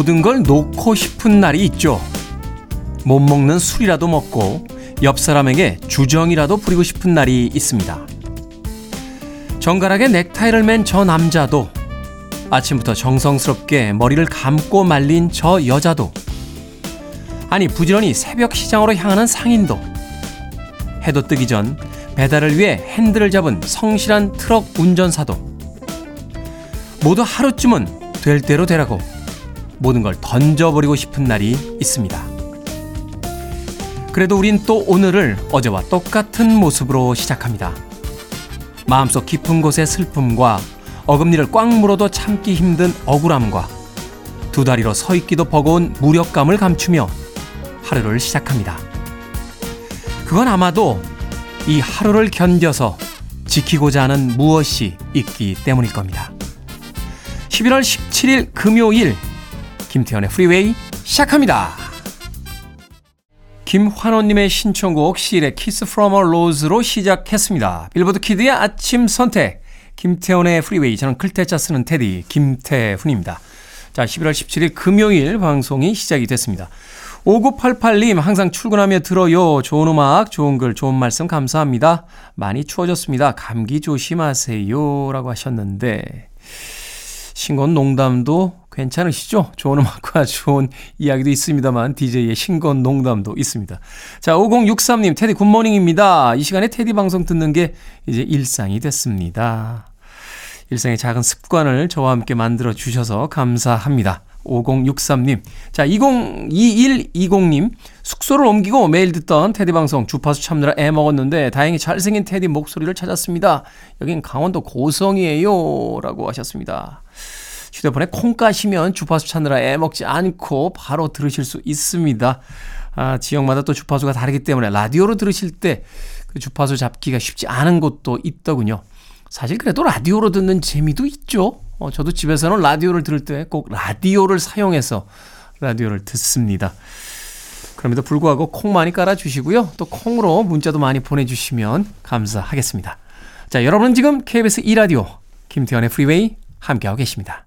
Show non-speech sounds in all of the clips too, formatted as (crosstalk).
모든 걸 놓고 싶은 날이 있죠. 못 먹는 술이라도 먹고 옆 사람에게 주정이라도 부리고 싶은 날이 있습니다. 정갈하게 넥타이를 맨 저 남자도 아침부터 정성스럽게 머리를 감고 말린 저 여자도 아니 부지런히 새벽 시장으로 향하는 상인도 해도 뜨기 전 배달을 위해 핸들을 잡은 성실한 트럭 운전사도 모두 하루쯤은 될 대로 되라고 모든 걸 던져버리고 싶은 날이 있습니다. 그래도 우린 또 오늘을 어제와 똑같은 모습으로 시작합니다. 마음속 깊은 곳의 슬픔과 어금니를 꽉 물어도 참기 힘든 억울함과 두 다리로 서 있기도 버거운 무력감을 감추며 하루를 시작합니다. 그건 아마도 이 하루를 견뎌서 지키고자 하는 무엇이 있기 때문일 겁니다. 11월 17일 금요일 김태훈의 프리웨이 시작합니다. 김환호님의 신청곡 Seal의 Kiss from a Rose로 시작했습니다. 빌보드 키드의 아침 선택 김태훈의 프리웨이 저는 클 태 자 쓰는 테디 김태훈입니다. 자 11월 17일 금요일 방송이 시작이 됐습니다. 5988님 항상 출근하며 들어요. 좋은 음악, 좋은 글, 좋은 말씀 감사합니다. 많이 추워졌습니다. 감기 조심하세요. 라고 하셨는데 싱건 농담도 괜찮으시죠? 좋은 음악과 (laughs) 좋은 이야기도 있습니다만 DJ의 싱건 농담도 있습니다. 자, 5063님 테디 good morning입니다. 이 시간에 테디 방송 듣는 게 이제 일상이 됐습니다. 일상의 작은 습관을 저와 함께 만들어 주셔서 감사합니다. 5063님. 자, 202120님. 숙소를 옮기고 매일 듣던 테디 방송 주파수 참느라 애 먹었는데 다행히 잘생긴 테디 목소리를 찾았습니다. 여긴 강원도 고성이에요. 라고 하셨습니다. 휴대폰에 콩 까시면 주파수 찾느라 애 먹지 않고 바로 들으실 수 있습니다. 아, 지역마다 또 주파수가 다르기 때문에 라디오로 들으실 때 그 주파수 잡기가 쉽지 않은 곳도 있더군요. 사실 그래도 라디오로 듣는 재미도 있죠. 어, 저도 집에서는 라디오를 들을 때 꼭 라디오를 사용해서 라디오를 듣습니다. 그럼에도 불구하고 콩 많이 깔아주시고요. 또 콩으로 문자도 많이 보내주시면 감사하겠습니다. 자, 여러분은 지금 KBS 2라디오 김태현의 프리웨이 함께하고 계십니다.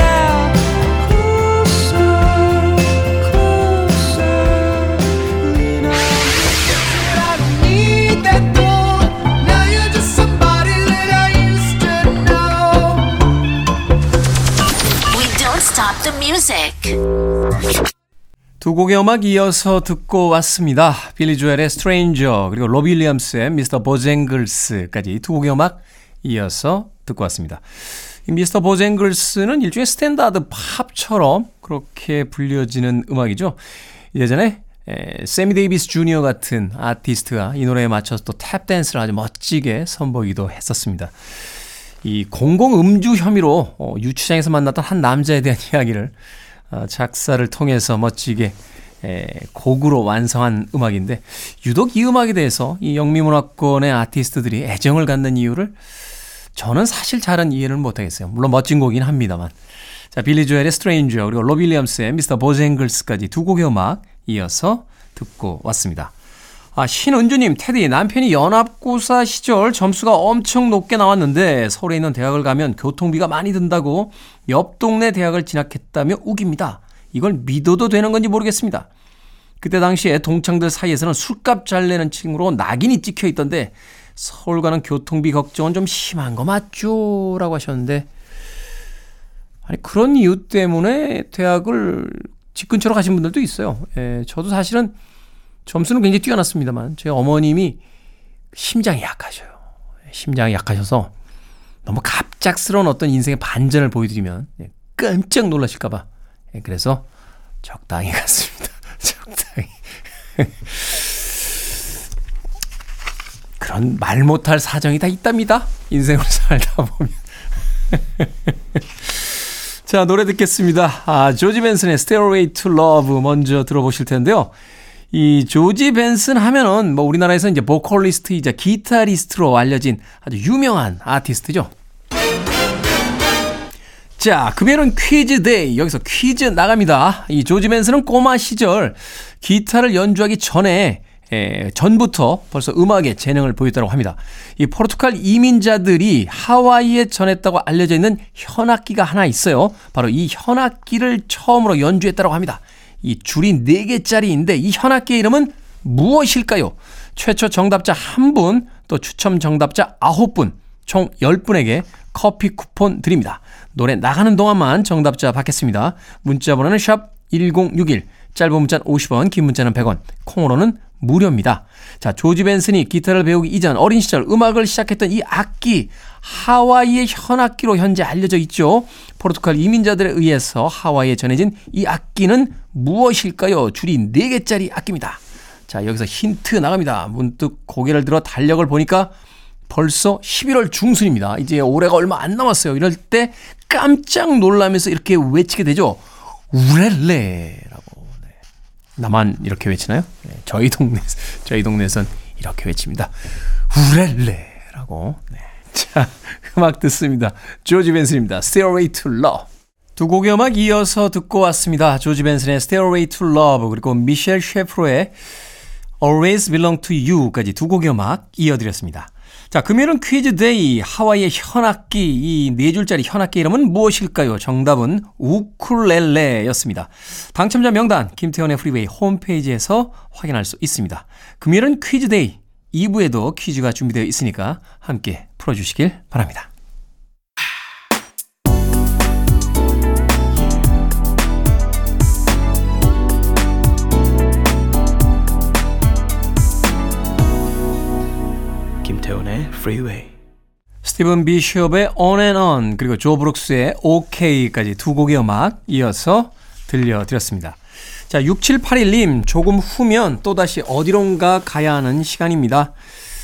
music. 두 곡의 음악 이어서 듣고 왔습니다. 빌리 조엘의 Stranger 그리고 로비 윌리엄스의 Mr. Bojangles까지 두 곡의 음악 이어서 듣고 왔습니다. Mr. Bojangles는 일종의 스탠다드 팝처럼 그렇게 불려지는 음악이죠. 예전에 에, 새미 데이비스 주니어 같은 아티스트가 이 노래에 맞춰서 또 탭 댄스를 아주 멋지게 선보이기도 했었습니다. 이 공공 음주 혐의로 어, 유치장에서 만났던 한 남자에 대한 (laughs) 이야기를 어, 작사를 통해서 멋지게 에, 곡으로 완성한 음악인데 유독 이 음악에 대해서 이 영미문화권의 아티스트들이 애정을 갖는 이유를 저는 사실 잘은 이해를 못하겠어요. 물론 멋진 곡이긴 합니다만. 자, 빌리 조엘의 Stranger 그리고 로비 윌리엄스의 Mr. Bojangles까지 두 곡의 음악 이어서 듣고 왔습니다. 아, 신은주님, 테디, 남편이 연합고사 시절 점수가 엄청 높게 나왔는데 서울에 있는 대학을 가면 교통비가 많이 든다고 옆 동네 대학을 진학했다며 우깁니다. 이걸 믿어도 되는 건지 모르겠습니다. 그때 당시에 동창들 사이에서는 술값 잘 내는 친구로 낙인이 찍혀 있던데 서울 가는 교통비 걱정은 좀 심한 거 맞죠? 라고 하셨는데 아니 그런 이유 때문에 대학을 집 근처로 가신 분들도 있어요. 예, 저도 사실은 점수는 굉장히 뛰어났습니다만 제 어머님이 심장이 약하셔요. 심장이 약하셔서 너무 갑작스러운 어떤 인생의 반전을 보여드리면 깜짝 놀라실까봐 그래서 적당히 (laughs) 갔습니다. 적당히. (laughs) 그런 말 못할 사정이 다 있답니다. 인생을 살다 보면. (laughs) 자, 노래 듣겠습니다. 아, 조지 벤슨의 Stairway to Love 먼저 들어보실 텐데요. 이 조지 벤슨 하면은 뭐 우리나라에서 이제 보컬리스트이자 기타리스트로 알려진 아주 유명한 아티스트죠. 자, 금요일은 퀴즈 day. 여기서 퀴즈 나갑니다. 이 조지 벤슨은 꼬마 시절 기타를 연주하기 전에 에, 전부터 벌써 음악에 재능을 보였다고 합니다. 이 포르투갈 이민자들이 하와이에 전했다고 알려져 있는 현악기가 하나 있어요. 바로 이 현악기를 처음으로 연주했다고 합니다. 이 줄이 4개짜리인데 이 현악기의 이름은 무엇일까요? 최초 정답자 1분, 또 추첨 정답자 9분, 총 10분에게 커피 쿠폰 드립니다. 노래 나가는 동안만 정답자 받겠습니다. 문자 번호는 샵 1061, 짧은 문자는 50원, 긴 문자는 100원, 콩으로는 무료입니다. 자, 조지 벤슨이 기타를 배우기 이전 어린 시절 음악을 시작했던 이 악기, 하와이의 현악기로 현재 알려져 있죠. 포르투갈 이민자들에 의해서 하와이에 전해진 이 악기는 무엇일까요? 줄이 4개짜리 악기입니다. 자, 여기서 힌트 나갑니다. 문득 고개를 들어 달력을 보니까 벌써 11월 중순입니다. 이제 올해가 얼마 안 남았어요. 이럴 때 깜짝 놀라면서 이렇게 외치게 되죠. 우렐레라고. 네. 나만 이렇게 외치나요? 네, 저희 동네 (laughs) 저희 동네에선 이렇게 외칩니다. 우렐레라고. 네. (laughs) 자, 음악 듣습니다. 조지 벤슨입니다. Stairway to Love. 두 곡의 음악 이어서 듣고 왔습니다. 조지 벤슨의 Stairway to Love 그리고 미셸 셰프로의 Always Belong to You까지 두 곡의 음악 이어드렸습니다. 자, 금요일은 퀴즈 day. 하와이의 현악기, 이 네 줄짜리 현악기 이름은 무엇일까요? 정답은 우쿨렐레였습니다. 당첨자 명단, 김태훈의 프리웨이 홈페이지에서 확인할 수 있습니다. 금요일은 퀴즈 day. 2부에도 퀴즈가 준비되어 있으니까 함께 풀어주시길 바랍니다. 김태훈의 Freeway. 스티븐 비숍의 On and On 그리고 조 브룩스의 OK까지 두 곡의 음악 이어서 들려드렸습니다. 자, 6781님 조금 후면 또다시 어디론가 가야 하는 시간입니다.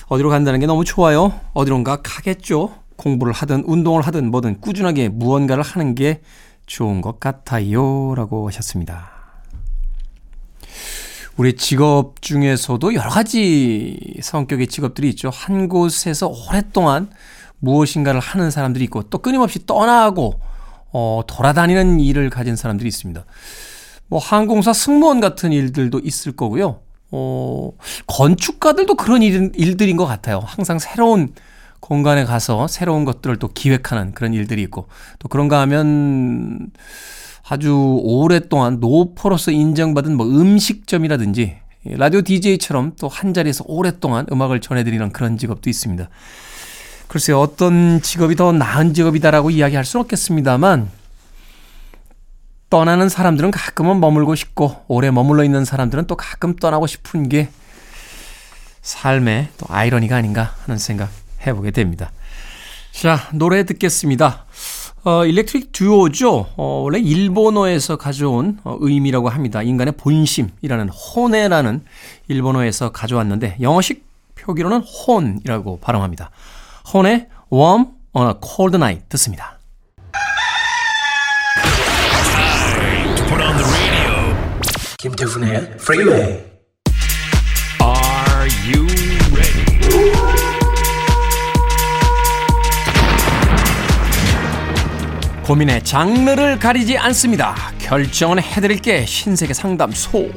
어디로 간다는 게 너무 좋아요. 어디론가 가겠죠. 공부를 하든 운동을 하든 뭐든 꾸준하게 무언가를 하는 게 좋은 것 같아요. 라고 하셨습니다. 우리 직업 중에서도 여러 가지 성격의 직업들이 있죠. 한 곳에서 오랫동안 무엇인가를 하는 사람들이 있고 또 끊임없이 떠나고 어, 돌아다니는 일을 가진 사람들이 있습니다. 뭐 항공사 승무원 같은 일들도 있을 거고요. 어, 건축가들도 그런 일, 일들인 것 같아요. 항상 새로운 공간에 가서 새로운 것들을 또 기획하는 그런 일들이 있고 또 그런가 하면 아주 오랫동안 노포로서 인정받은 뭐 음식점이라든지 라디오 DJ처럼 또 한 자리에서 오랫동안 음악을 전해드리는 그런 직업도 있습니다. 글쎄요, 어떤 직업이 더 나은 직업이다라고 이야기할 수는 없겠습니다만, 떠나는 사람들은 가끔은 머물고 싶고, 오래 머물러 있는 사람들은 또 가끔 떠나고 싶은 게 삶의 또 아이러니가 아닌가 하는 생각 해보게 됩니다. 자, 노래 듣겠습니다. 어, 일렉트릭 듀오죠. 어, 원래 일본어에서 가져온 어, 의미라고 합니다. 인간의 본심이라는 혼에라는 일본어에서 가져왔는데 영어식 표기로는 혼이라고 발음합니다. 혼의 warm on a cold night 듣습니다. 김태훈의. Are 고민의 장르를 가리지 않습니다. 결정은 해드릴게 신세계 상담소.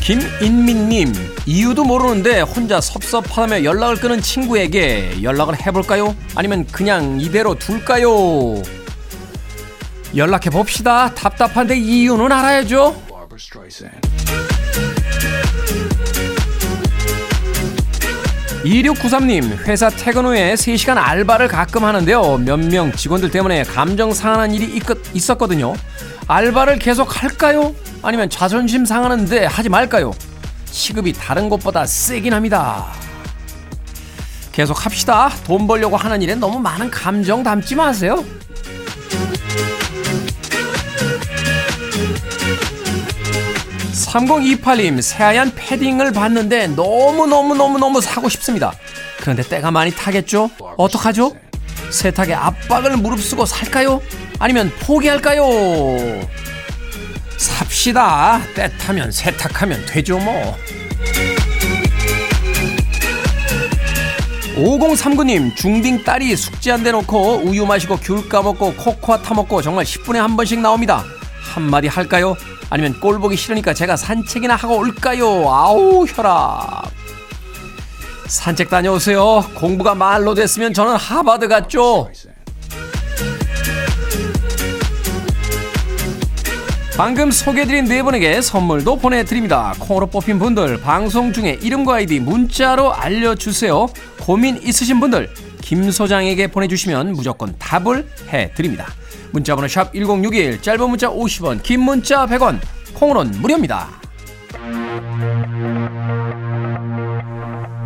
김인민님 이유도 모르는데 혼자 섭섭하다며 연락을 끊은 친구에게 연락을 해볼까요? 아니면 그냥 이대로 둘까요? 연락해 봅시다. 답답한데 이유는 알아야죠. 2693님, 회사 퇴근 후에 3시간 알바를 가끔 하는데요. 몇 명 직원들 때문에 감정 상하는 일이 있, 있었거든요. 알바를 계속 할까요? 아니면 자존심 상하는데 하지 말까요? 시급이 다른 곳보다 세긴 합니다. 계속 합시다. 돈 벌려고 하는 일에 너무 많은 감정 담지 마세요. 3028님 새하얀 패딩을 봤는데 너무너무너무너무 사고 싶습니다. 그런데 때가 많이 타겠죠? 어떡하죠? 세탁의 압박을 무릅쓰고 살까요? 아니면 포기할까요? 삽시다. 때 타면 세탁하면 되죠 뭐. 5039님 중딩 딸이 숙제 안 대놓고 우유 마시고 귤 까먹고 코코아 타먹고 정말 10분에 한 번씩 나옵니다. 한마디 할까요? 아니면 꼴 보기 싫으니까 제가 산책이나 하고 올까요? 아우 혈압. 산책 다녀오세요. 공부가 말로 됐으면 저는 하버드 갔죠. 방금 소개해드린 네 분에게 선물도 보내드립니다. 콩으로 뽑힌 분들 방송 중에 이름과 아이디 문자로 알려주세요. 고민 있으신 분들 김 소장에게 보내주시면 무조건 답을 해드립니다. 문자번호 샵 1061 짧은 문자 50원 긴 문자 100원 콩으로는 무료입니다.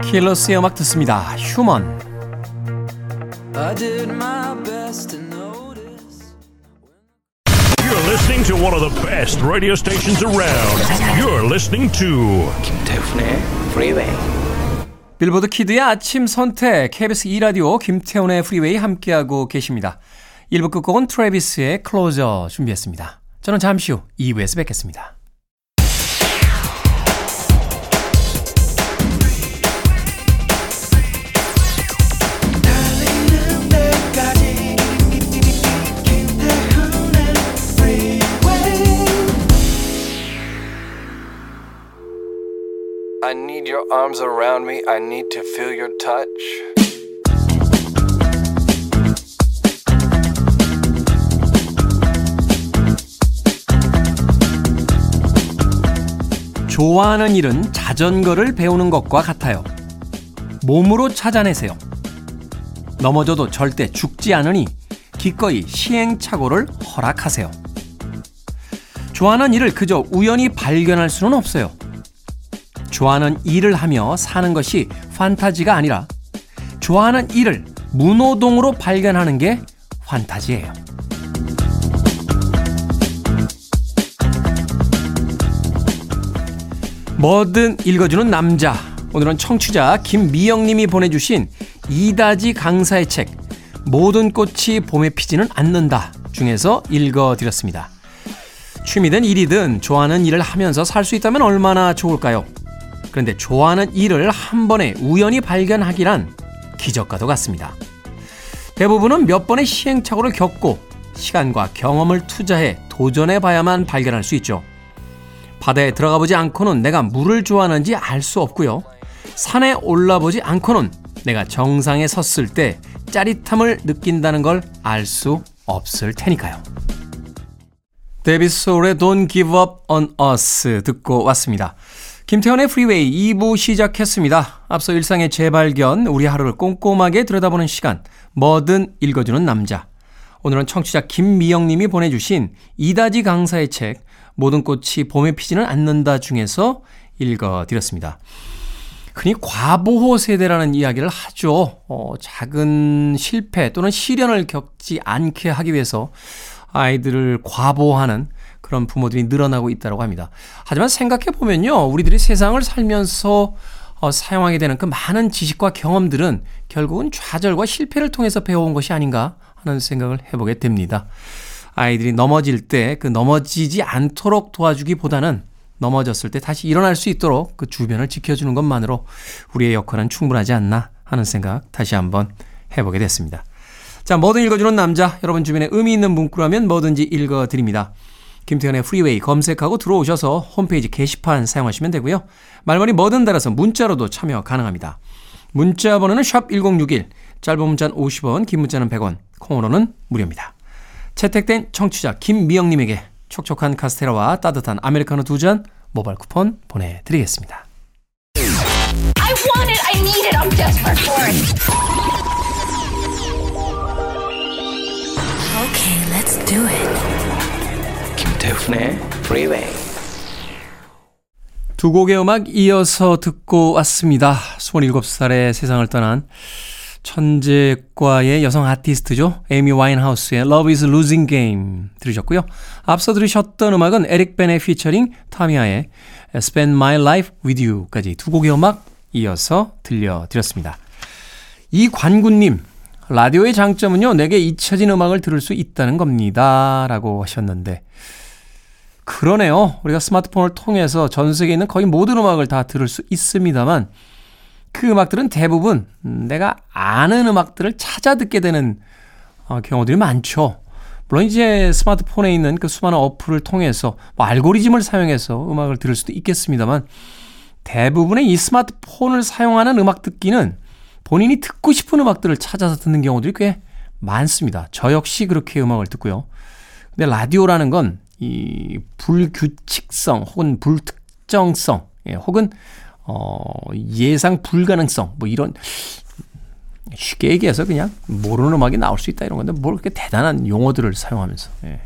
킬러스의 음악 듣습니다. Human I did my best to notice. You're listening to one of the best radio stations around. You're listening to 김태훈의 Freeway. 빌보드 kid의 아침 선택 KBS 2 라디오 김태훈의 프리웨이 함께하고 계십니다. 1부 끝곡은 트래비스의 클로저 준비했습니다. 저는 잠시 후 2부에서 뵙겠습니다. 좋아하는 일은 자전거를 배우는 것과 같아요. 몸으로 찾아내세요. 넘어져도 절대 죽지 않으니 기꺼이 시행착오를 허락하세요. 좋아하는 일을 그저 우연히 발견할 수는 없어요. 좋아하는 일을 하며 사는 것이 판타지가 아니라 좋아하는 일을 문호동으로 발견하는 게 판타지예요. 뭐든 읽어주는 남자. 오늘은 청취자 김미영님이 보내주신 이다지 강사의 책 모든 꽃이 봄에 피지는 않는다 중에서 읽어드렸습니다. 취미든 일이든 좋아하는 일을 하면서 살 수 있다면 얼마나 좋을까요? 그런데 좋아하는 일을 한 번에 우연히 발견하기란 기적과도 같습니다. 대부분은 몇 번의 시행착오를 겪고 시간과 경험을 투자해 도전해 봐야만 발견할 수 있죠. 바다에 들어가 보지 않고는 내가 물을 좋아하는지 알 수 없고요. 산에 올라보지 않고는 내가 정상에 섰을 때 짜릿함을 느낀다는 걸 알 수 없을 테니까요. 데이비드 소울의 Don't Give Up on Us 듣고 왔습니다. 김태훈의 프리웨이 2부 시작했습니다. 앞서 일상의 재발견, 우리 하루를 꼼꼼하게 들여다보는 시간, 뭐든 읽어주는 남자. 오늘은 청취자 김미영님이 보내주신 이다지 강사의 책, 모든 꽃이 봄에 피지는 않는다 중에서 읽어드렸습니다. 흔히 과보호 세대라는 이야기를 하죠. 어, 작은 실패 또는 시련을 겪지 않게 하기 위해서 아이들을 과보호하는 그런 부모들이 늘어나고 있다고 합니다. 하지만 생각해 보면요. 우리들이 세상을 살면서 어, 사용하게 되는 그 많은 지식과 경험들은 결국은 좌절과 실패를 통해서 배워온 것이 아닌가 하는 생각을 해보게 됩니다. 아이들이 넘어질 때 그 넘어지지 않도록 도와주기보다는 넘어졌을 때 다시 일어날 수 있도록 그 주변을 지켜주는 것만으로 우리의 역할은 충분하지 않나 하는 생각 다시 한번 해보게 됐습니다. 자, 뭐든 읽어주는 남자. 여러분 주변에 의미 있는 문구라면 뭐든지 읽어드립니다. 김태현의 프리웨이 검색하고 들어오셔서 홈페이지 게시판 사용하시면 되고요. 말머리 뭐든 달아서 문자로도 참여 가능합니다. 문자 번호는 샵 1061, 짧은 문자는 50원, 긴 문자는 100원, 콩으로는 무료입니다. 채택된 청취자 김미영님에게 촉촉한 카스테라와 따뜻한 아메리카노 두 잔 모바일 쿠폰 보내드리겠습니다. I want it. I need it. I'm desperate for it. Okay, let's do it. 김태훈의 Freeway. 두 곡의 음악 이어서 듣고 왔습니다. 27살의 세상을 떠난 천재과의 여성 아티스트죠. 에이미 와인하우스의 Love is Losing Game 들으셨고요. 앞서 들으셨던 음악은 에릭 벤의 피처링 타미아의 Spend My Life With You까지 두 곡의 음악 이어서 들려드렸습니다. 이관구님, 라디오의 장점은요, 내게 잊혀진 음악을 들을 수 있다는 겁니다. 라고 하셨는데, 그러네요. 우리가 스마트폰을 통해서 전 세계에 있는 거의 모든 음악을 다 들을 수 있습니다만, 그 음악들은 대부분 내가 아는 음악들을 찾아 듣게 되는 어, 경우들이 많죠. 물론 이제 스마트폰에 있는 그 수많은 어플을 통해서 뭐 알고리즘을 사용해서 음악을 들을 수도 있겠습니다만 대부분의 이 스마트폰을 사용하는 음악 듣기는 본인이 듣고 싶은 음악들을 찾아서 듣는 경우들이 꽤 많습니다. 저 역시 그렇게 음악을 듣고요. 근데 라디오라는 건 이 불규칙성 혹은 불특정성 예, 혹은 어 예상 불가능성 뭐 이런 쉽게 얘기해서 그냥 모르는 음악이 나올 수 있다 이런 건데 뭘 그렇게 대단한 용어들을 사용하면서 예.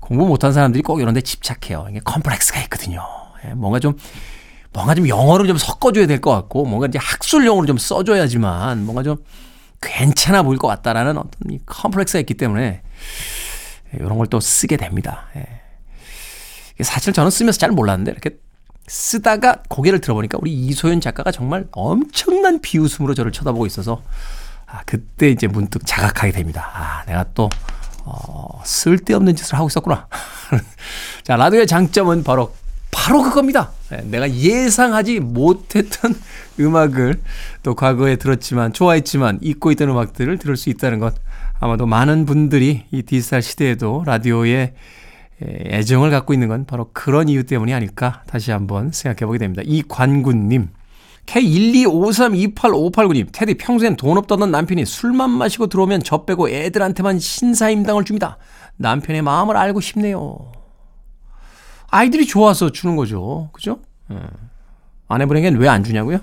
공부 못한 사람들이 꼭 이런 데 집착해요. 이게 컴플렉스가 있거든요. 예. 뭔가 좀 뭔가 좀 영어를 좀 섞어줘야 될 것 같고 뭔가 이제 학술용어로 좀 써줘야지만 뭔가 좀 괜찮아 보일 것 같다라는 어떤 이 컴플렉스가 있기 때문에 이런 걸 또 쓰게 됩니다. 예. 사실 저는 쓰면서 잘 몰랐는데 이렇게 쓰다가 고개를 들어보니까 우리 이소연 작가가 정말 엄청난 비웃음으로 저를 쳐다보고 있어서 아, 그때 이제 문득 자각하게 됩니다. 아, 내가 또 어, 쓸데없는 짓을 하고 있었구나. (laughs) 자, 라디오의 장점은 바로 바로 그겁니다. 네, 내가 예상하지 못했던 음악을 또 과거에 들었지만 좋아했지만 잊고 있던 음악들을 들을 수 있다는 것 아마도 많은 분들이 이 디지털 시대에도 라디오에 애정을 갖고 있는 건 바로 그런 이유 때문이 아닐까 다시 한번 생각해 보게 됩니다. 이관군님. K125328589님, 테디 평소엔 돈 없다던 남편이 술만 마시고 들어오면 저 빼고 애들한테만 신사임당을 줍니다. 남편의 마음을 알고 싶네요. 아이들이 좋아서 주는 거죠. 그죠? 예. 아내분에게는 왜안 주냐고요?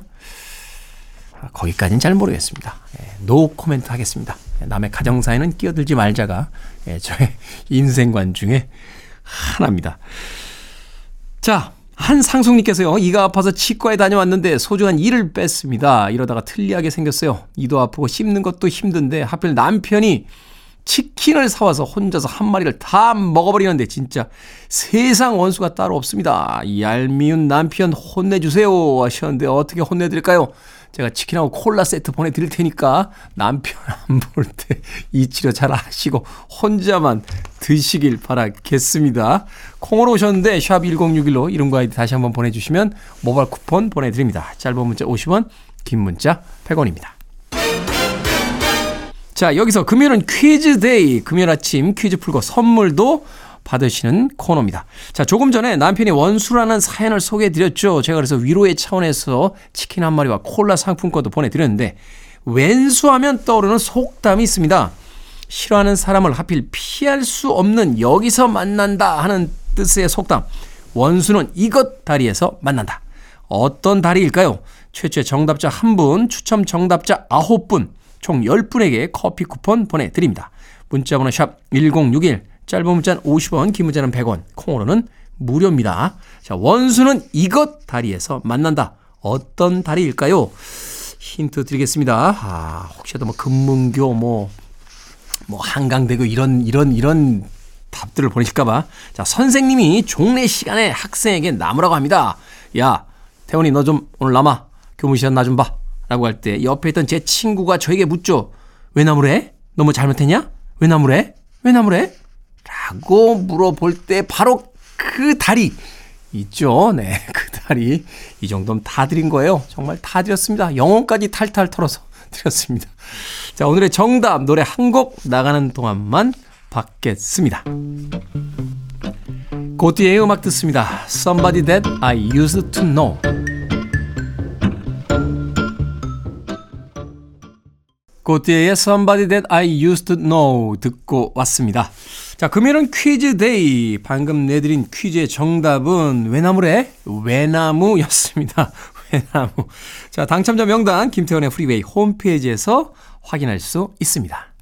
아, 거기까지는 잘 모르겠습니다. 예, 노 코멘트 하겠습니다. 예, 남의 가정사에는 끼어들지 말자가 예, 저의 (laughs) 인생관 중에 하나입니다. 자, 한상숙님께서요, 이가 아파서 치과에 다녀왔는데 소중한 이를 뺐습니다. 이러다가 틀리하게 생겼어요. 이도 아프고 씹는 것도 힘든데 하필 남편이 치킨을 사와서 혼자서 한 마리를 다 먹어버리는데 진짜 세상 원수가 따로 없습니다. 얄미운 남편 혼내주세요 하셨는데 어떻게 혼내드릴까요? 제가 치킨하고 콜라 세트 보내드릴 테니까 남편 안 볼 때 이 치료 잘 하시고 혼자만 드시길 바라겠습니다. 콩으로 오셨는데 샵 1061로 이름과 아이디 다시 한번 보내주시면 모바일 쿠폰 보내드립니다. 짧은 문자 50원, 긴 문자 100원입니다. 자, 여기서 금요일은 퀴즈 day. 금요일 아침 퀴즈 풀고 선물도 받으시는 코너입니다. 자, 조금 전에 남편이 원수라는 사연을 소개해 드렸죠. 제가 그래서 위로의 차원에서 치킨 한 마리와 콜라 상품권도 보내드렸는데, 왼수하면 떠오르는 속담이 있습니다. 싫어하는 사람을 하필 피할 수 없는 여기서 만난다 하는 뜻의 속담. 원수는 이것 다리에서 만난다. 어떤 다리일까요? 최초의 정답자 1분, 추첨 정답자 9분, 총 10분에게 커피 쿠폰 보내드립니다. 문자번호 샵 1061, 짧은 문자는 50원, 긴 문자는 100원, 콩으로는 무료입니다. 자, 원수는 이것 다리에서 만난다. 어떤 다리일까요? 힌트 드리겠습니다. 아, 혹시라도 뭐 금문교, 뭐, 뭐 한강대교 이런, 이런, 이런 답들을 보내실까봐. 자, 선생님이 종례 시간에 학생에게 나무라고 합니다. 야, 태훈이 너 좀 오늘 남아. 교무 시간 나좀 봐. 라고 할 때 옆에 있던 제 친구가 저에게 묻죠. 왜 나무래? 너 뭐 잘못했냐? 왜 나무래? 왜 나무래? 라고 물어볼 때 바로 그 다리 있죠. 네, (laughs) 그 다리. 이 정도면 다 드린 거예요. 정말 다 드렸습니다. 영혼까지 탈탈 털어서 (laughs) 드렸습니다. 자, 오늘의 정답 노래 한 곡 나가는 동안만 받겠습니다. 고띠의 음악 듣습니다. Somebody That I Used to Know. 고띠의 Somebody That I Used to Know 듣고 왔습니다. 자, 금요일은 퀴즈 day. 방금 내드린 퀴즈의 정답은 외나무래? 외나무였습니다. (laughs) 외나무. 자, 당첨자 명단 김태훈의 프리웨이 홈페이지에서 확인할 수 있습니다.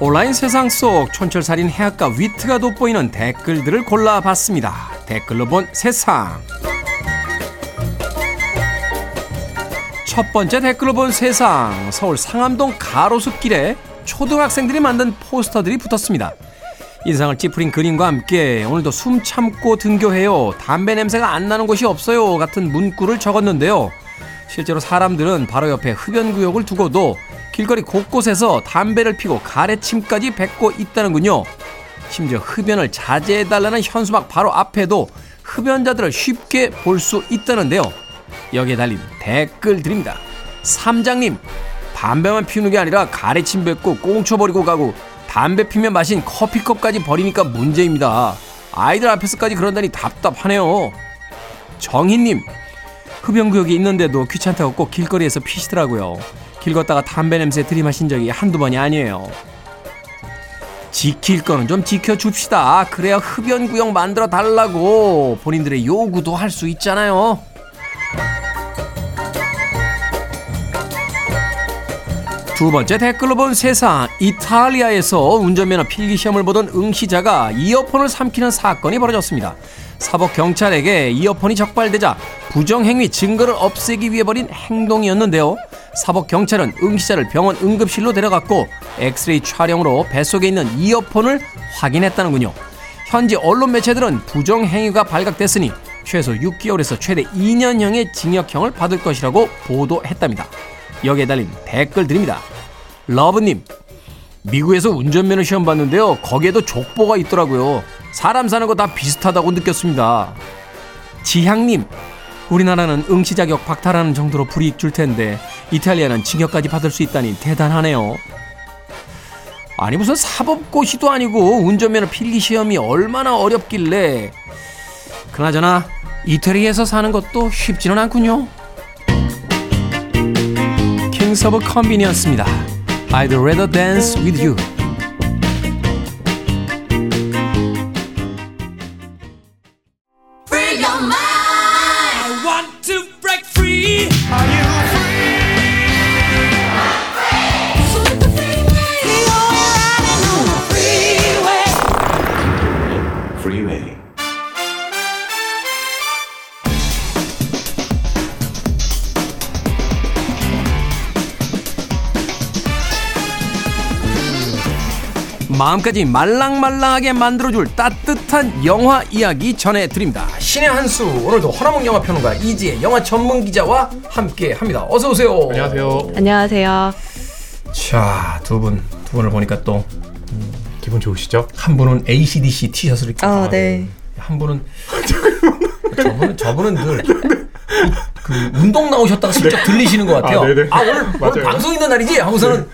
온라인 세상 속 촌철살인 해학과 위트가 돋보이는 댓글들을 골라봤습니다. 댓글로 본 세상. 첫 번째 댓글로 본 세상. 서울 상암동 가로수길에 초등학생들이 만든 포스터들이 붙었습니다. 인상을 찌푸린 그림과 함께 오늘도 숨 참고 등교해요. 담배 냄새가 안 나는 곳이 없어요. 같은 문구를 적었는데요. 실제로 사람들은 바로 옆에 흡연구역을 두고도 길거리 곳곳에서 담배를 피고 가래침까지 뱉고 있다는군요. 심지어 흡연을 자제해달라는 현수막 바로 앞에도 흡연자들을 쉽게 볼 수 있다는데요. 여기에 달린 댓글 드립니다. 삼장님, 담배만 피우는 게 아니라 가래침 뱉고 꽁초 버리고 가고 담배 피면 마신 커피컵까지 버리니까 문제입니다. 아이들 앞에서까지 그런다니 답답하네요. 정희님, 흡연구역이 있는데도 귀찮다고 꼭 길거리에서 피시더라고요. 길 걷다가 담배 냄새 들이마신 적이 한두 번이 아니에요. 지킬 거는 좀 지켜줍시다. 그래야 흡연구역 만들어 달라고 본인들의 요구도 할 수 있잖아요. 두 번째 댓글로 본 세상 이탈리아에서 운전면허 필기 시험을 보던 응시자가 이어폰을 삼키는 사건이 벌어졌습니다. 사법 경찰에게 이어폰이 적발되자 부정행위 증거를 없애기 위해 벌인 행동이었는데요. 사법 경찰은 응시자를 병원 응급실로 데려갔고 엑스레이 촬영으로 뱃속에 있는 이어폰을 확인했다는군요. 현지 언론 매체들은 부정행위가 발각됐으니 최소 6개월에서 최대 2년형의 징역형을 받을 것이라고 보도했답니다. 여기에 달린 댓글 드립니다. 러브님, 미국에서 운전면허 시험 봤는데요. 거기에도 족보가 있더라고요. 사람 사는 거 다 비슷하다고 느꼈습니다. 지향님, 우리나라는 응시 자격 박탈하는 정도로 불이익 줄 텐데 이탈리아는 징역까지 받을 수 있다니 대단하네요. 아니 무슨 사법고시도 아니고 운전면허 필기 시험이 얼마나 어렵길래 그나저나 이태리에서 사는 것도 쉽지는 않군요. Kings of Convenience입니다. I'd rather dance with you. 마음까지 말랑말랑하게 만들어줄 따뜻한 영화 이야기 전해드립니다. 신의 한 수 오늘도 허나몽 영화 평론가 이지혜 영화 전문 기자와 함께합니다. 어서 오세요. 안녕하세요. 안녕하세요. 자, 두 분, 두 분을 보니까 또한 기분 좋으시죠? 분은 ACDC 티셔츠를 입고 아, 네. 한 분은 저분은 저분은 늘. 그 운동 나오셨다가 슬쩍 들리시는 것 같아요. 아, 네네. 아, 오늘, 오늘. 방송 있는 날이지? 하고서는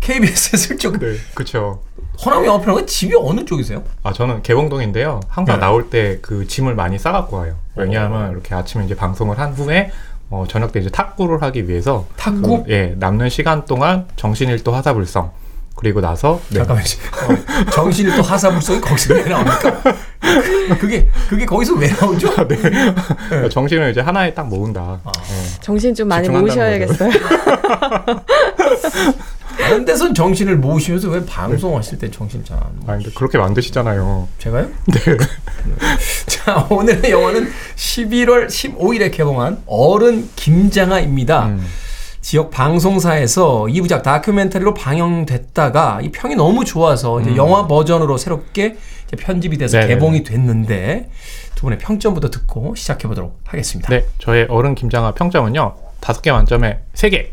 KBS에 슬쩍 네, 그렇죠. 허나몽 영화평론가 집이 어느 쪽이세요? 아 저는 개봉동인데요. 항상 네. 나올 때 그 짐을 많이 싸갖고 와요. 왜냐하면 이렇게 아침에 이제 방송을 한 후에 어, 저녁 때 이제 탁구를 하기 위해서 탁구? 그, 예 남는 시간 동안 정신일도 하사불성 그리고 나서 네. 잠깐만요. 어, 정신이 또 하사불성이 거기서 왜 나옵니까? 그게 그게 거기서 왜 나오죠? 네. 정신을 이제 하나에 딱 모은다. 아. 예. 정신 좀 많이 모으셔야겠어요. (laughs) 다른 데선 정신을 모으시면서 왜 방송하실 때 정신 잘안 모으? 아 근데 그렇게 만드시잖아요. 제가요? 네. (laughs) 자 오늘의 영화는 11월 15일에 개봉한 어른 김장아입니다. 음. 지역 방송사에서 2부작 다큐멘터리로 방영됐다가 이 평이 너무 좋아서 이제 영화 버전으로 새롭게 편집이 돼서 음. 네네네. 개봉이 됐는데 두 분의 평점부터 듣고 시작해 보도록 하겠습니다. 네, 저의 어른 김장아 평점은요 다섯 개 만점에 세세 개.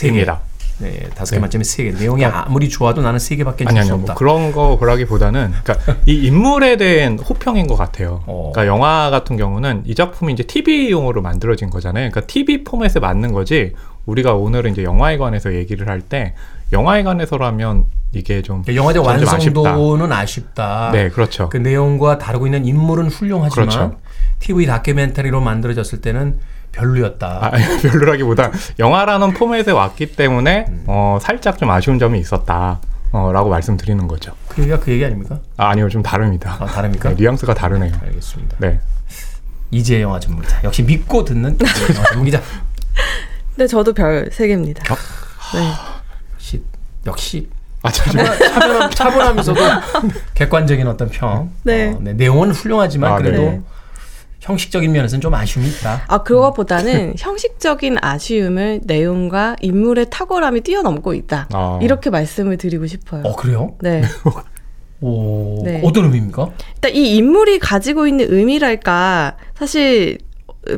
개입니다. 네, 다섯 개 네. 만점에 세 개. 내용이 아무리 좋아도 나는 세 개밖에 아니 줄수 아니요 없다. 뭐 그런 거 보라기보다는 그러니까 이 인물에 대한 호평인 것 같아요. 어. 그러니까 영화 같은 경우는 이 작품이 이제 TV용으로 만들어진 거잖아요. 그러니까 TV 포맷에 맞는 거지. 우리가 오늘은 이제 영화에 관해서 얘기를 할 때 영화에 관해서라면 이게 좀 영화적 저는 좀 아쉽다. 완성도는 아쉽다. 네, 그렇죠. 그 내용과 다루고 있는 인물은 훌륭하지만 그렇죠. TV 다큐멘터리로 만들어졌을 때는 별로였다. 아, (laughs) 별로라기보다 영화라는 포맷에 왔기 때문에 음. 어, 살짝 좀 아쉬운 점이 있었다. 어, 라고 말씀드리는 거죠. 그 얘기가 그 얘기 아닙니까? 아, 아니요, 좀 다릅니다. 아, 다릅니까? 네, 뉘앙스가 다르네요. 알겠습니다. 네. 이제 영화 전문기자. 역시 믿고 듣는 영화 (laughs) 전문기자. 네, 저도 별 3개입니다. 네. 역시 역시 아, 잠시만. 차분함, 차분하면서도 (laughs) 객관적인 어떤 평. 네. 어, 네, 내용은 훌륭하지만 아, 그래도 네. 형식적인 면에서는 좀 아쉬움이 있다. 아, 그거보다는 형식적인 아쉬움을 내용과 인물의 탁월함이 뛰어넘고 있다. 아. 이렇게 말씀을 드리고 싶어요. 어 그래요? 네. (laughs) 오, 네. 어떤 의미입니까? 일단 이 인물이 가지고 있는 의미랄까 사실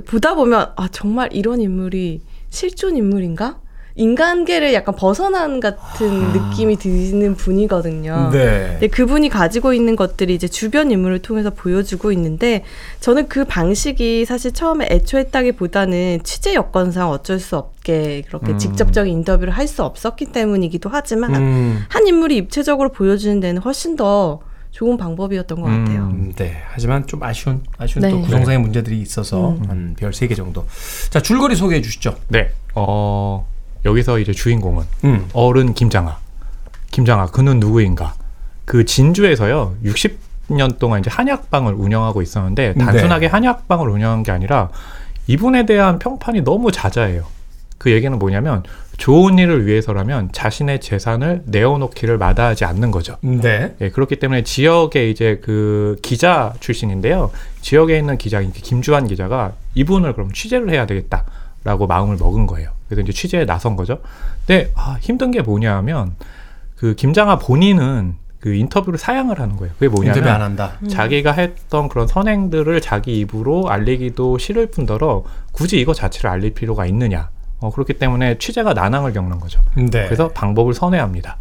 보다 보면 아 정말 이런 인물이 실존 인물인가? 인간계를 약간 벗어난 같은 느낌이 드는 분이거든요. 네. 근데 그분이 가지고 있는 것들이 이제 주변 인물을 통해서 보여주고 있는데 저는 그 방식이 사실 처음에 애초했다기보다는 취재 여건상 어쩔 수 없게 그렇게 음. 직접적인 인터뷰를 할 수 없었기 때문이기도 하지만 음, 한 인물이 입체적으로 보여주는 데는 훨씬 더 좋은 방법이었던 것 같아요. 음, 네. 하지만 좀 아쉬운 아쉬운 네. 또 구성상의 문제들이 있어서 음. 한별 세 개 정도. 자, 줄거리 소개해 주시죠. 네. 어, 여기서 이제 주인공은 음. 어른 김장하. 김장하 그는 누구인가? 그 진주에서요. 60년 동안 이제 한약방을 운영하고 있었는데 네. 단순하게 한약방을 운영한 게 아니라 이분에 대한 평판이 너무 잦아해요. 그 얘기는 뭐냐면 좋은 일을 위해서라면 자신의 재산을 내어놓기를 마다하지 않는 거죠. 네. 예, 그렇기 때문에 지역에 이제 그 기자 출신인데요. 지역에 있는 기자, 김주환 기자가 이분을 그럼 취재를 해야 되겠다 라고 마음을 먹은 거예요. 그래서 이제 취재에 나선 거죠. 근데 아, 힘든 게 뭐냐 하면 그 김장하 본인은 그 인터뷰를 사양을 하는 거예요. 그게 인터뷰 안 뭐냐면 한다. 자기가 했던 그런 선행들을 자기 입으로 알리기도 싫을 뿐더러 굳이 이거 자체를 알릴 필요가 있느냐. 어, 그렇기 때문에 취재가 난항을 겪는 거죠. 네. 그래서 방법을 선회합니다.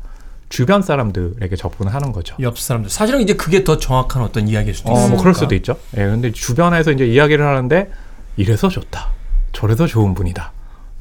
주변 사람들에게 접근을 하는 거죠. 옆 사람들 사실은 이제 그게 더 정확한 어떤 이야기일 수도 어, 있으니까. 뭐 그럴 수도 있죠. 예, 근데 주변에서 이제 이야기를 하는데 이래서 좋다. 저래서 좋은 분이다.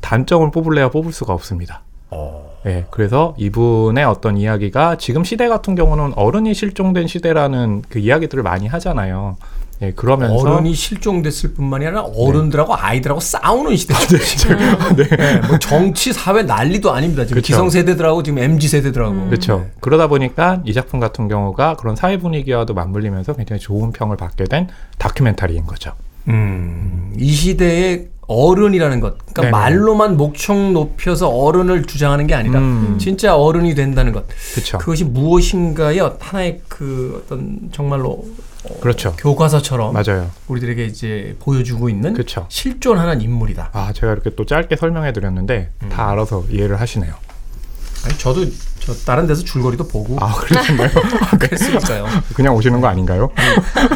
단점을 뽑을래야 뽑을 수가 없습니다. 어. 예, 그래서 이분의 어떤 이야기가 지금 시대 같은 경우는 어른이 실종된 시대라는 그 이야기들을 많이 하잖아요. 예, 그러면서 어른이 실종됐을 뿐만이 아니라 어른들하고 아이들하고 싸우는 시대죠. 지금. 네. 뭐 정치 사회 난리도 아닙니다. 지금. 기성 세대들하고 지금 MZ 세대들하고. 그렇죠. 네. 그러다 보니까 이 작품 같은 경우가 그런 사회 분위기와도 맞물리면서 굉장히 좋은 평을 받게 된 다큐멘터리인 거죠. 음, 이 시대의 어른이라는 것, 그러니까 네네. 말로만 목청 높여서 어른을 주장하는 게 아니라 음. 진짜 어른이 된다는 것. 그렇죠. 그것이 무엇인가의 하나의 그 어떤 정말로 어, 그렇죠. 교과서처럼 맞아요. 우리들에게 이제 보여주고 있는 그렇죠. 실존하는 인물이다. 아, 제가 이렇게 또 짧게 설명해 드렸는데 음. 다 알아서 이해를 하시네요. 아니, 저도 저 다른 데서 줄거리도 보고 아, 그러신가요? 그랬으니까요. (laughs) 그냥 오시는 거 아닌가요?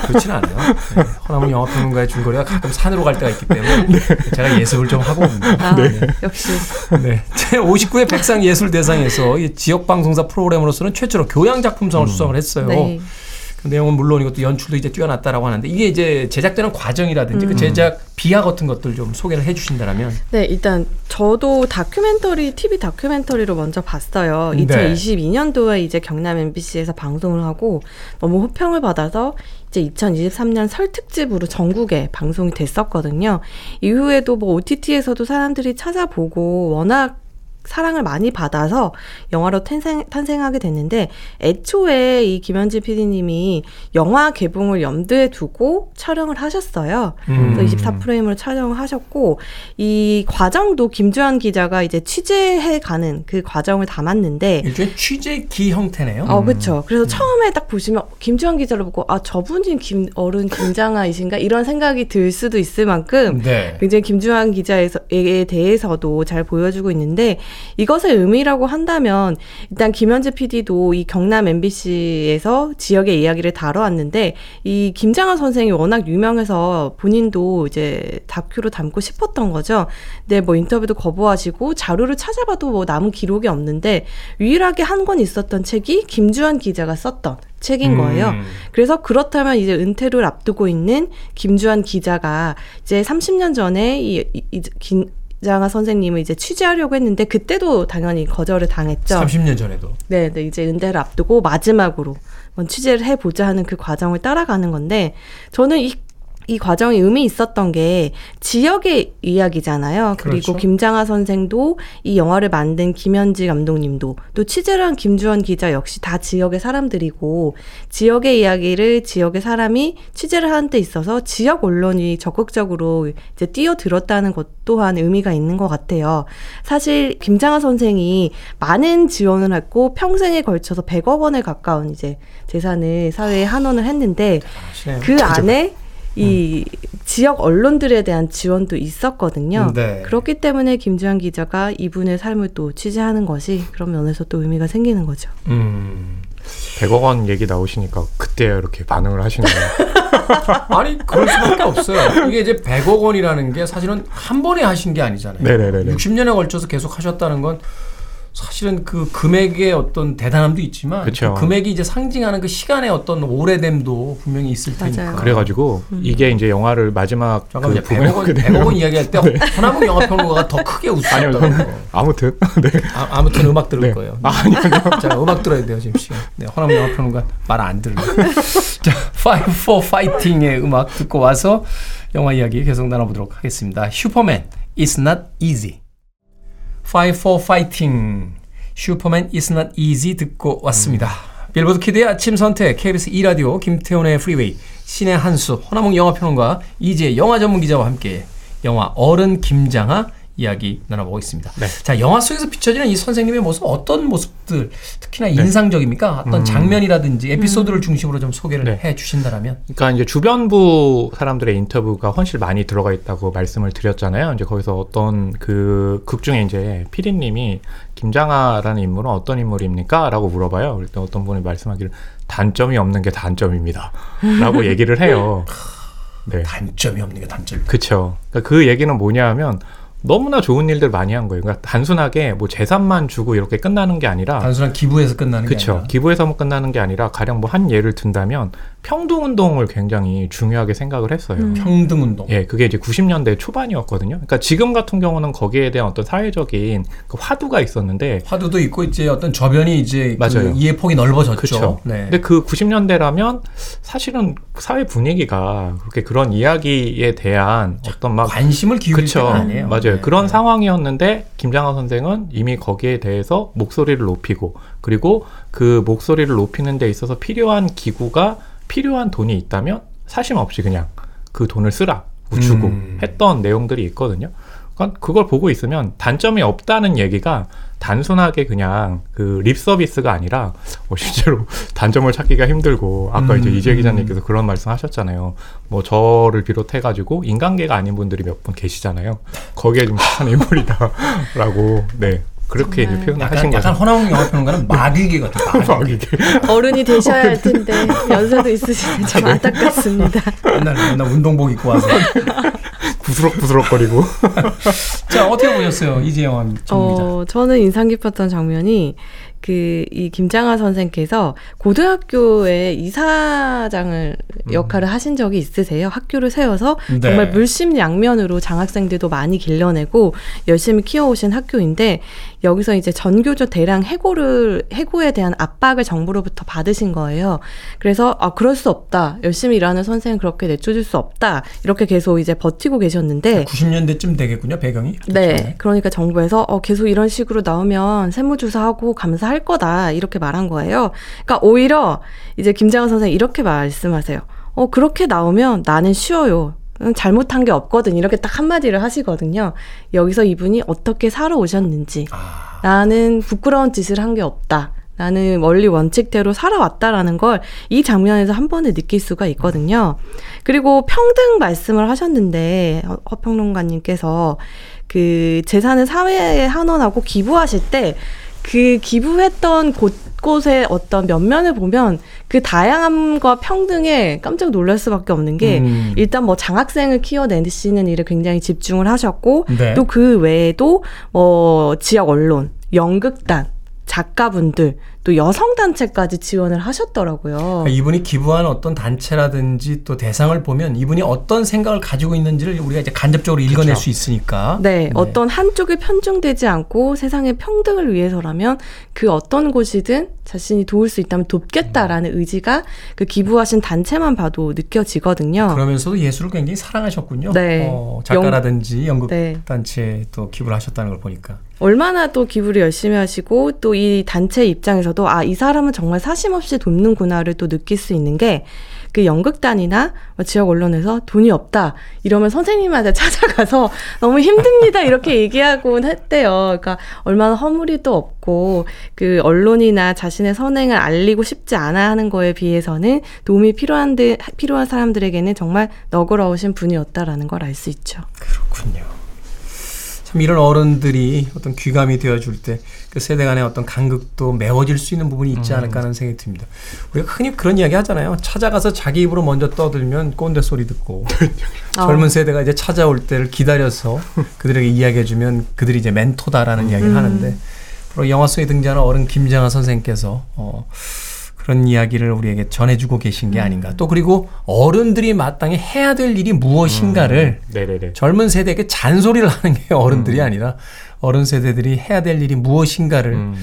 그렇진 않아요. 네. 허남은 영화평론가의 줄거리가 가끔 산으로 갈 때가 있기 때문에 (laughs) 제가 예습을 좀 하고 옵니다. 아, 역시 네. 제 59회 백상 예술 대상에서 이 지역 방송사 프로그램으로서는 최초로 교양 작품상을 수상을 했어요. 네. 그 내용은 물론이고 또 연출도 이제 뛰어났다라고 하는데 이게 이제 제작되는 과정이라든지 그 제작 비하 같은 것들 좀 소개를 해주신다면. 네, 일단 저도 다큐멘터리 TV 다큐멘터리로 먼저 봤어요. 네. 2022년도에 이제 경남 MBC에서 방송을 하고 너무 호평을 받아서 이제 2023년 설 특집으로 전국에 방송이 됐었거든요. 이후에도 뭐 OTT에서도 사람들이 찾아보고 워낙 사랑을 많이 받아서 영화로 탄생, 탄생하게 됐는데 애초에 이 김현진 PD님이 영화 개봉을 염두에 두고 촬영을 하셨어요. 음. 그래서 24프레임으로 촬영을 하셨고 이 과정도 김주환 기자가 이제 취재해 가는 그 과정을 담았는데 일종의 취재기 형태네요. 어, 그렇죠. 그래서 처음에 딱 보시면 김주환 기자를 보고 아 저분이 김 어른 김장하이신가 이런 생각이 들 수도 있을 만큼 네. 굉장히 김주환 기자에 대해서도 잘 보여주고 있는데 이것의 의미라고 한다면 일단 김현재 PD도 이 경남 MBC에서 지역의 이야기를 다뤄왔는데 이 김장하 선생이 워낙 유명해서 본인도 이제 다큐로 담고 싶었던 거죠. 근데 뭐 인터뷰도 거부하시고 자료를 찾아봐도 뭐 남은 기록이 없는데 유일하게 한 권 있었던 책이 김주환 기자가 썼던 책인 거예요. 음. 그래서 그렇다면 이제 은퇴를 앞두고 있는 김주환 기자가 이제 30년 전에 이, 이, 이김 장하 선생님을 이제 취재하려고 했는데 그때도 당연히 거절을 당했죠. 30년 전에도. 네, 네, 이제 은퇴를 앞두고 마지막으로 취재를 해보자 하는 그 과정을 따라가는 건데 저는 이 이 과정이 의미 있었던 게 지역의 이야기잖아요. 그리고 그렇죠. 김장하 선생도 이 영화를 만든 김현지 감독님도 또 취재를 한 김주원 기자 역시 다 지역의 사람들이고 지역의 이야기를 지역의 사람이 취재를 하는 데 있어서 지역 언론이 적극적으로 이제 뛰어들었다는 것 또한 의미가 있는 것 같아요. 사실 김장하 선생이 많은 지원을 했고 평생에 걸쳐서 100억 원에 가까운 이제 재산을 사회에 한원을 했는데 하시네요. 그 안에 이 지역 언론들에 대한 지원도 있었거든요. 네. 그렇기 때문에 김주환 기자가 이분의 삶을 또 취재하는 것이 그런 면에서 또 의미가 생기는 거죠. 음. 100억 원 얘기 나오시니까 그때 이렇게 반응을 하시네요. (laughs) 아니 그럴 수밖에 없어요. 이게 이제 100억 원이라는 게 사실은 한 번에 하신 게 아니잖아요. 네네네네. 60년에 걸쳐서 계속 하셨다는 건 사실은 그 금액의 어떤 대단함도 있지만 그쵸. 그 금액이 이제 상징하는 그 시간의 어떤 오래됨도 분명히 있을 테니까. 맞아요. 그래가지고 이게 이제 영화를 마지막 잠깐만요. 그 100억 원, 부분에 100억 원 이야기할 때 허나무 영화평론가가 더 크게 웃었다고. 저는 아무튼 (laughs) 네. 아, 아무튼 음악 들을 네. 거예요. 아, 아니요. (laughs) 자, 음악 들어야 돼요, 지금 시간. 네, 허나무 영화평론가 말 안 들려. (laughs) 자, Five for Fighting의 음악 듣고 와서 영화 이야기 계속 나눠보도록 하겠습니다. 슈퍼맨, It's Not Easy. Five for Fighting, Superman, It's Not Easy 듣고 왔습니다. 빌보드 kid의 아침 선택, KBS 2라디오, 김태훈의 프리웨이, 씨네 한수, 허남웅 영화평론가, 이지혜 영화 전문 기자와 함께 영화 어른 김장하 이야기 나눠보고 있습니다. 네. 자, 영화 속에서 비춰지는 이 선생님의 모습 어떤 모습들 특히나 네. 인상적입니까? 어떤 장면이라든지 에피소드를 중심으로 좀 소개를 네. 해 주신다면 그러니까 이제 주변부 사람들의 인터뷰가 훨씬 많이 들어가 있다고 말씀을 드렸잖아요. 이제 거기서 어떤 그 극 중에 이제 피디님이 김장하라는 인물은 어떤 인물입니까?라고 물어봐요. 그럴 때 어떤 분이 말씀하기를 단점이 없는 게 단점입니다.라고 (laughs) 얘기를 해요. 네, 단점이 없는 게 단점. 그쵸. 그러니까 그 얘기는 뭐냐 하면 너무나 좋은 일들 많이 한 거예요. 그러니까 단순하게 뭐 재산만 주고 이렇게 끝나는 게 아니라 단순한 기부에서 끝나는 게 그렇죠. 아니라 기부에서만 끝나는 게 아니라 가령 뭐 한 예를 든다면 평등 운동을 굉장히 중요하게 생각을 했어요. 평등 운동. 예, 그게 이제 90년대 초반이었거든요. 그러니까 지금 같은 경우는 거기에 대한 어떤 사회적인 그 화두가 있었는데 화두도 있고 이제 어떤 저변이 이제 그 맞아요. 이해 폭이 넓어졌죠. 그렇죠. 네. 근데 그 90년대라면 사실은 사회 분위기가 그렇게 그런 이야기에 대한 어떤 막 관심을 기울일 그쵸. 때가 아니에요. 맞아요. 네. 그런 네. 상황이었는데 김장하 선생은 이미 거기에 대해서 목소리를 높이고 그리고 그 목소리를 높이는 데 있어서 필요한 기구가 필요한 돈이 있다면 사심 없이 그냥 그 돈을 쓰라고 주고 음. 했던 내용들이 있거든요. 그러니까 그걸 보고 있으면 단점이 없다는 얘기가 단순하게 그냥 그 립 서비스가 아니라 어, 실제로 (laughs) 단점을 찾기가 힘들고 아까 음, 이제 이재 음. 기자님께서 그런 말씀 하셨잖아요. 뭐 저를 비롯해 가지고 인간계가 아닌 분들이 몇 분 계시잖아요. 거기에 좀 비슷한 (laughs) 인물이다라고 네 그렇게 이제 표현을 약간, 하신 약간 거죠. 허나웅 영화 평론가는 마귀계 같은 막 마귀계. 어른이 되셔야 할 텐데 연세도 있으신데 좀 안타깝습니다. 맨날 맨날 운동복 입고 와서. (laughs) 부스럭부스럭거리고 (laughs) 자 어떻게 보셨어요 이재영 전문기자? 어, 저는 인상 깊었던 장면이 그 이 김장하 선생께서 고등학교에 이사장을 역할을 하신 적이 있으세요. 학교를 세워서 네. 정말 물심양면으로 장학생들도 많이 길러내고 열심히 키워오신 학교인데 여기서 이제 전교조 대량 해고를 해고에 대한 압박을 정부로부터 받으신 거예요. 그래서 아 그럴 수 없다. 열심히 일하는 선생은 그렇게 내쫓을 수 없다. 이렇게 계속 이제 버티고 계셨는데 90년대쯤 되겠군요 배경이. 네. 그렇죠? 그러니까 정부에서 어, 계속 이런 식으로 나오면 세무조사하고 감사할 거다. 이렇게 말한 거예요. 그러니까 오히려 이제 김장한 선생님 이렇게 말씀하세요. 어, 그렇게 나오면 나는 쉬워요. 응, 잘못한 게 없거든. 이렇게 딱 한마디를 하시거든요. 여기서 이분이 어떻게 살아오셨는지. 아, 나는 부끄러운 짓을 한 게 없다. 나는 원리 원칙대로 살아왔다라는 걸 이 장면에서 한 번에 느낄 수가 있거든요. 그리고 평등 말씀을 하셨는데 허- 허평론가님께서 그 재산을 사회에 환원하고 기부하실 때 그 기부했던 곳 곳의 어떤 면면을 보면 그 다양함과 평등에 깜짝 놀랄 수밖에 없는 게 음. 일단 뭐 장학생을 키워내시는 일에 굉장히 집중을 하셨고 네. 또그 외에도 뭐 지역 언론, 연극단, 작가분들, 또 여성단체까지 지원을 하셨더라고요. 그러니까 이분이 기부한 어떤 단체라든지 또 대상을 보면 이분이 어떤 생각을 가지고 있는지를 우리가 이제 간접적으로 읽어낼 그렇죠. 수 있으니까. 네, 어떤 한쪽에 편중되지 않고 세상의 평등을 위해서라면 그 어떤 곳이든 자신이 도울 수 있다면 돕겠다라는 의지가 그 기부하신 단체만 봐도 느껴지거든요. 그러면서도 예술을 굉장히 사랑하셨군요. 네. 어, 작가라든지 연극 네. 단체에 또 기부를 하셨다는 걸 보니까. 얼마나 또 기부를 열심히 하시고 또 이 단체 입장에서 도 아, 이 사람은 정말 사심 없이 돕는구나를 또 느낄 수 있는 게 그 연극단이나 뭐 지역 언론에서 돈이 없다 이러면 선생님한테 (laughs) 찾아가서 너무 힘듭니다 이렇게 얘기하곤 했대요. 그러니까 얼마나 허물이도 없고 그 언론이나 자신의 선행을 알리고 싶지 않아 하는 거에 비해서는 도움이 필요한 데, 필요한 사람들에게는 정말 너그러우신 분이었다라는 걸 알 수 있죠. 그렇군요. 참참 이런 어른들이 어떤 귀감이 되어줄 때 그 세대 간의 어떤 간극도 메워질 수 있는 부분이 있지 않을까 하는 생각이 듭니다. 우리가 흔히 그런 이야기 하잖아요. 찾아가서 자기 입으로 먼저 떠들면 꼰대 소리 듣고 (laughs) 젊은 세대가 이제 찾아올 때를 기다려서 그들에게 이야기해주면 그들이 이제 멘토다라는 이야기를 하는데 바로 영화 속에 등장하는 어른 김장하 선생께서 어, 그런 이야기를 우리에게 전해주고 계신 게 아닌가. 또 그리고 어른들이 마땅히 해야 될 일이 무엇인가를 네네네. 젊은 세대에게 잔소리를 하는 게 (laughs) 어른들이 아니라 어른 세대들이 해야 될 일이 무엇인가를 음.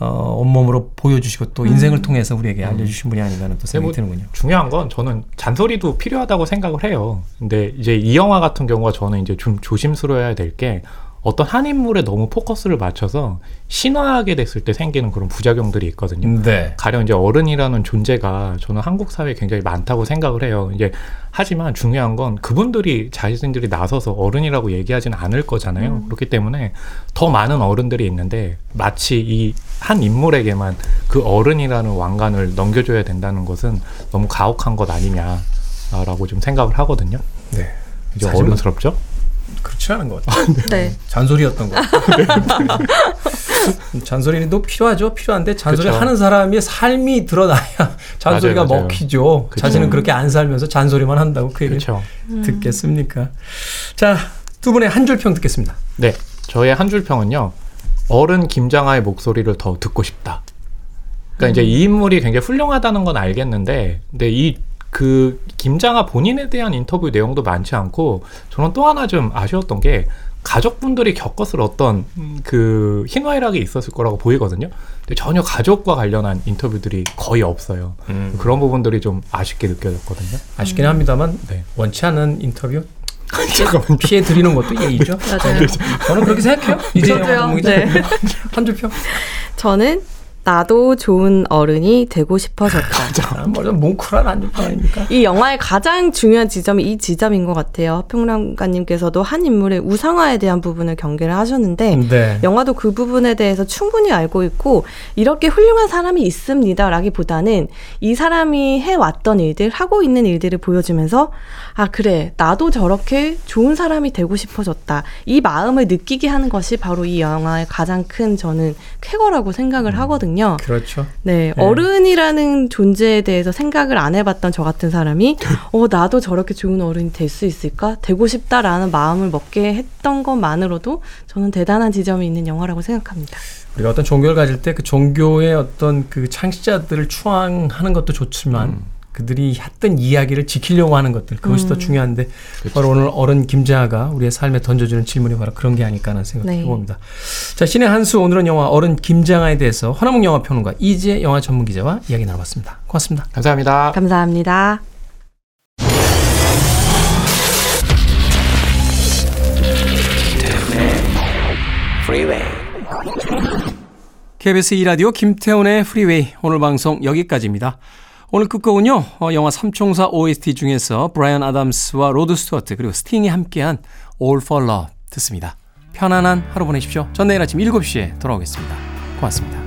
어, 온몸으로 보여주시고 또 인생을 통해서 우리에게 알려주신 분이 아닌가 하는 또 생각이 뭐 드는군요. 중요한 건 저는 잔소리도 필요하다고 생각을 해요. 근데 이제 이 영화 같은 경우가 저는 이제 좀 조심스러워야 될 게 어떤 한 인물에 너무 포커스를 맞춰서 신화하게 됐을 때 생기는 그런 부작용들이 있거든요. 네. 가령 이제 어른이라는 존재가 저는 한국 사회에 굉장히 많다고 생각을 해요. 이제 하지만 중요한 건 그분들이 자신들이 나서서 어른이라고 얘기하지는 않을 거잖아요. 그렇기 때문에 더 많은 어른들이 있는데 마치 이 한 인물에게만 그 어른이라는 왕관을 넘겨줘야 된다는 것은 너무 가혹한 것 아니냐라고 좀 생각을 하거든요. 네. 이제 어른스럽죠? 않은 것 같아요. 네. 잔소리였던 것 같아요. (laughs) 잔소리도 필요하죠. 필요한데 잔소리 그쵸. 하는 사람의 삶이 드러나야 (laughs) 잔소리가 맞아요, 맞아요. 먹히죠. 그쵸. 자신은 그렇게 안 살면서 잔소리만 한다고 그 얘기를 그렇죠. 듣겠습니까? 자, 두 분의 한 줄 평 듣겠습니다. 네, 저의 한 줄 평은요. 어른 김장하의 목소리를 더 듣고 싶다. 그러니까 이제 이 인물이 굉장히 훌륭하다는 건 알겠는데, 근데 이 그 김장하 본인에 대한 인터뷰 내용도 많지 않고, 저는 또 하나 좀 아쉬웠던 게 가족분들이 겪었을 어떤 음, 그 희노애락이 있었을 거라고 보이거든요. 근데 전혀 가족과 관련한 인터뷰들이 거의 없어요. 그런 부분들이 좀 아쉽게 느껴졌거든요. 아쉽긴 합니다만 네. 원치 않은 인터뷰 (laughs) 잠깐만요. 피해 드리는 것도 예의죠. (laughs) 맞아요. 저는 그렇게 생각해요. 이제 저도요. 영화 네. (laughs) 한줄 평. 저는 나도 좋은 어른이 되고 싶어졌다. (laughs) 아, 뭐좀 뭉클한 평 아닙니까? 이 영화의 가장 중요한 지점이 이 지점인 것 같아요. 평론가님께서도 한 인물의 우상화에 대한 부분을 경계를 하셨는데 네. 영화도 그 부분에 대해서 충분히 알고 있고 이렇게 훌륭한 사람이 있습니다라기보다는 이 사람이 해왔던 일들 하고 있는 일들을 보여주면서 아 그래 나도 저렇게 좋은 사람이 되고 싶어졌다 이 마음을 느끼게 하는 것이 바로 이 영화의 가장 큰 저는 쾌거라고 생각을 하거든요. 그렇죠. 네, 네. 어른이라는 존재에 대해서 생각을 안 해봤던 저 같은 사람이, (laughs) 어, 나도 저렇게 좋은 어른이 될 수 있을까? 되고 싶다라는 마음을 먹게 했던 것만으로도 저는 대단한 지점이 있는 영화라고 생각합니다. 우리가 어떤 종교를 가질 때 그 종교의 어떤 그 창시자들을 추앙하는 것도 좋지만 그들이 했던 이야기를 지키려고 하는 것들 그것이 더 중요한데 바로 오늘 어른 김자가 우리의 삶에 던져주는 질문이 바로 그런 게 아닐까 하는 생각을 네. 해봅니다. 자 신의 한수 오늘은 영화 어른 김장아에 대해서 허나몽 영화평론가 이재 영화 전문기자와 이야기 나눠봤습니다. 고맙습니다. 감사합니다. 감사합니다. KBS 2라디오 김태훈의 프리웨이 오늘 방송 여기까지입니다. 오늘 끝곡은요. 어, 영화 삼총사 OST 중에서 브라이언 아담스와 로드 스튜어트 그리고 스팅이 함께한 All for Love 듣습니다. 편안한 하루 보내십시오. 전 내일 아침 7시에 돌아오겠습니다. 고맙습니다.